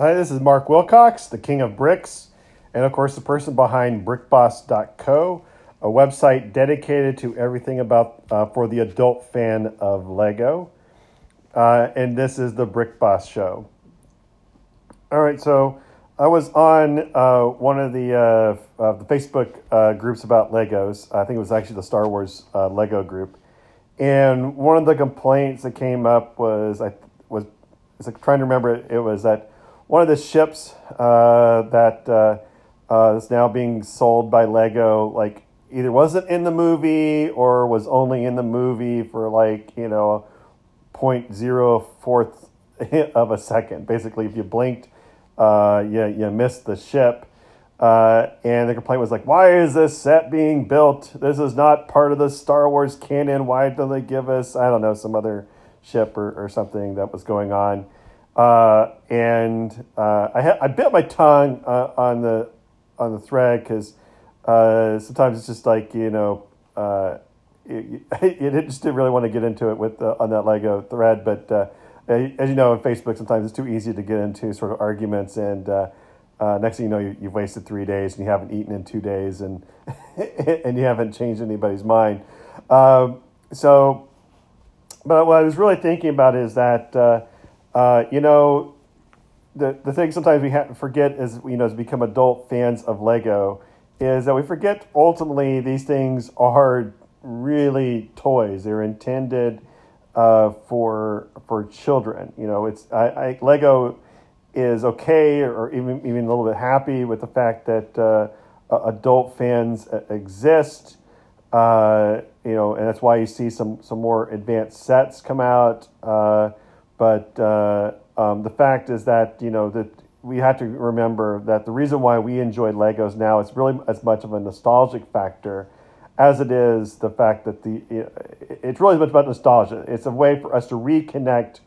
Hi, this is Mark Wilcox, the king of bricks, and of course, the person behind BrickBoss.co, a website dedicated to everything about uh, for the adult fan of Lego. Uh, and this is the Brick Boss Show. All right, so I was on uh, one of the uh, the Facebook uh, groups about Legos. I think it was actually the Star Wars uh, Lego group, and one of the complaints that came up was I was, was trying to remember it, it was that one of the ships uh, that uh, uh, is now being sold by Lego, like either wasn't in the movie or was only in the movie for like you know, point zero fourth of a second. Basically, if you blinked, uh, you you missed the ship. Uh, and the complaint was like, "Why is this set being built? This is not part of the Star Wars canon. Why don't they give us, I don't know, some other ship or, or something that was going on?" Uh, and uh, I, ha- I bit my tongue uh, on the on the thread because uh, sometimes it's just like you know uh, it, it, just didn't really want to get into it with on that Lego thread. But uh, as you know, on Facebook, sometimes it's too easy to get into sort of arguments, and next thing you know, you, have wasted three days and you haven't eaten in two days, and and you haven't changed anybody's mind. Um, so, but what I was really thinking about is that uh, you know, the the thing sometimes we have to forget is you know as become adult fans of Lego is that we forget ultimately these things are really toys. They're intended uh, for for children. You know, it's I, I, Lego is okay or even even a little bit happy with the fact that uh, adult fans exist. Uh, you know, and that's why you see some some more advanced sets come out. Uh, but uh, um, the fact is that you know that we have to remember that the reason why we enjoy Legos now is really as much of a nostalgic factor as it is the fact that the it's really as much about nostalgia. It's a way for us to reconnect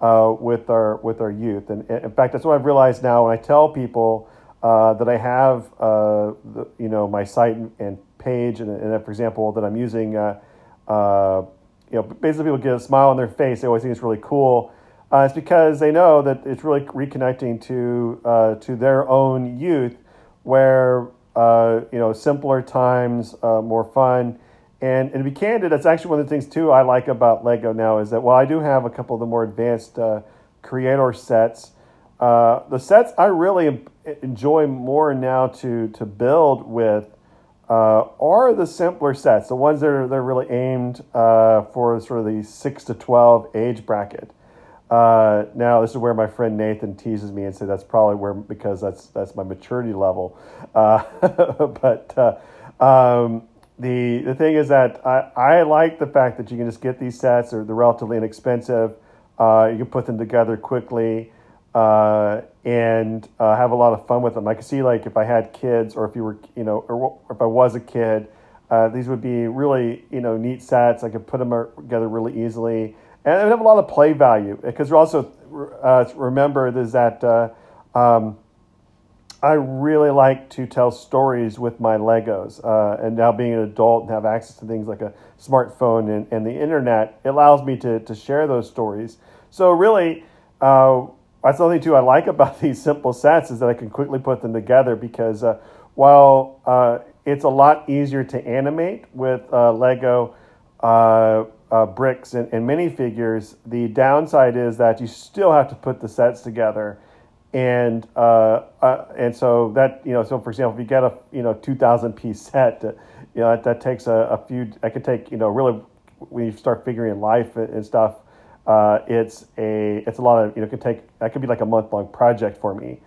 uh, with our with our youth, and in fact, that's what I've realized now when I tell people uh, that I have uh, the, you know my site and page, and, and for example that I'm using uh, uh, you know, basically people get a smile on their face. They always think it's really cool. Uh, it's because they know that it's really reconnecting to uh, to their own youth, where uh, you know simpler times, uh, more fun, and and to be candid, that's actually one of the things too I like about Lego now is that while I do have a couple of the more advanced uh, creator sets, uh, the sets I really enjoy more now to to build with uh, are the simpler sets, the ones that are they're really aimed uh, for sort of the six to twelve age bracket. Uh, now, this is where my friend Nathan teases me and says that's probably where because that's that's my maturity level. Uh, but uh, um, the the thing is that I, I like the fact that you can just get these sets; they're, they're relatively inexpensive. Uh, you can put them together quickly uh, have a lot of fun with them. I could see like if I had kids, or if you were, you know, or if I was a kid, uh, these would be really, you know, neat sets. I could put them together really easily, and it would have a lot of play value because we're also uh, remember is that. Uh, um, I really like to tell stories with my Legos. Uh, and now being an adult and have access to things like a smartphone and, and the internet, it allows me to, to share those stories. So, really, uh, that's the only two I like about these simple sets is that I can quickly put them together because uh, while uh, it's a lot easier to animate with uh, Lego uh, uh, bricks and, and minifigures, the downside is that you still have to put the sets together. And uh, and so that you know so for example if you get a you know two thousand piece set you know that, that takes a, a few I could take you know really when you start figuring life and stuff uh, it's a it's a lot of you know it could take that could be like a month long project for me.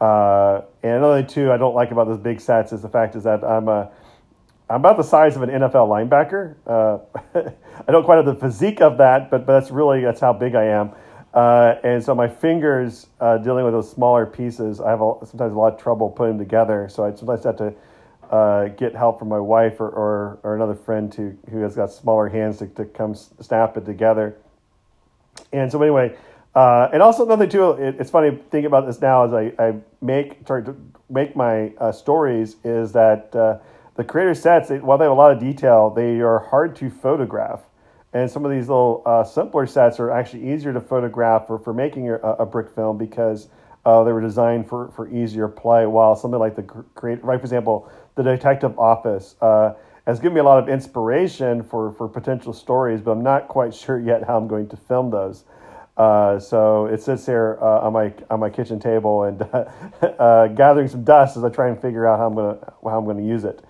Uh, and another thing too I don't like about those big sets is the fact is that I'm a I'm about the size of an NFL linebacker. Uh, I don't quite have the physique of that, but, but that's really that's how big I am. Uh, and so my fingers uh, dealing with those smaller pieces, I have a, sometimes a lot of trouble putting them together. So I sometimes have to uh, get help from my wife or, or, or, another friend to, who has got smaller hands to, to come snap it together. And so anyway, uh, and also another thing too, it, it's funny thinking about this now as I, I make try to make my uh, stories is that uh, the creator sets while they have a lot of detail, they are hard to photograph. And some of these little uh, simpler sets are actually easier to photograph for, for making a, a brick film because Uh, they were designed for, for easier play, while something like the create, right, for example, the Detective Office uh, has given me a lot of inspiration for, for potential stories, but I'm not quite sure yet how I'm going to film those. Uh, so it sits here uh, on my on my kitchen table and uh, gathering some dust as I try and figure out how I'm gonna how I'm gonna use it.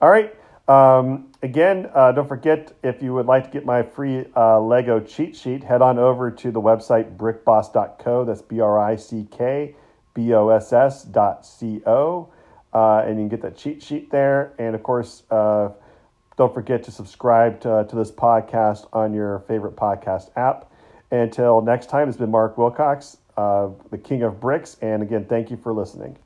All right. Um, again, uh, don't forget if you would like to get my free uh, Lego cheat sheet, head on over to the website brickboss.co. That's B R I C K B O S S dot C O. Uh, and you can get that cheat sheet there. And of course, uh, don't forget to subscribe to, to this podcast on your favorite podcast app. Until next time, it's been Mark Wilcox, uh, the King of Bricks. And again, thank you for listening.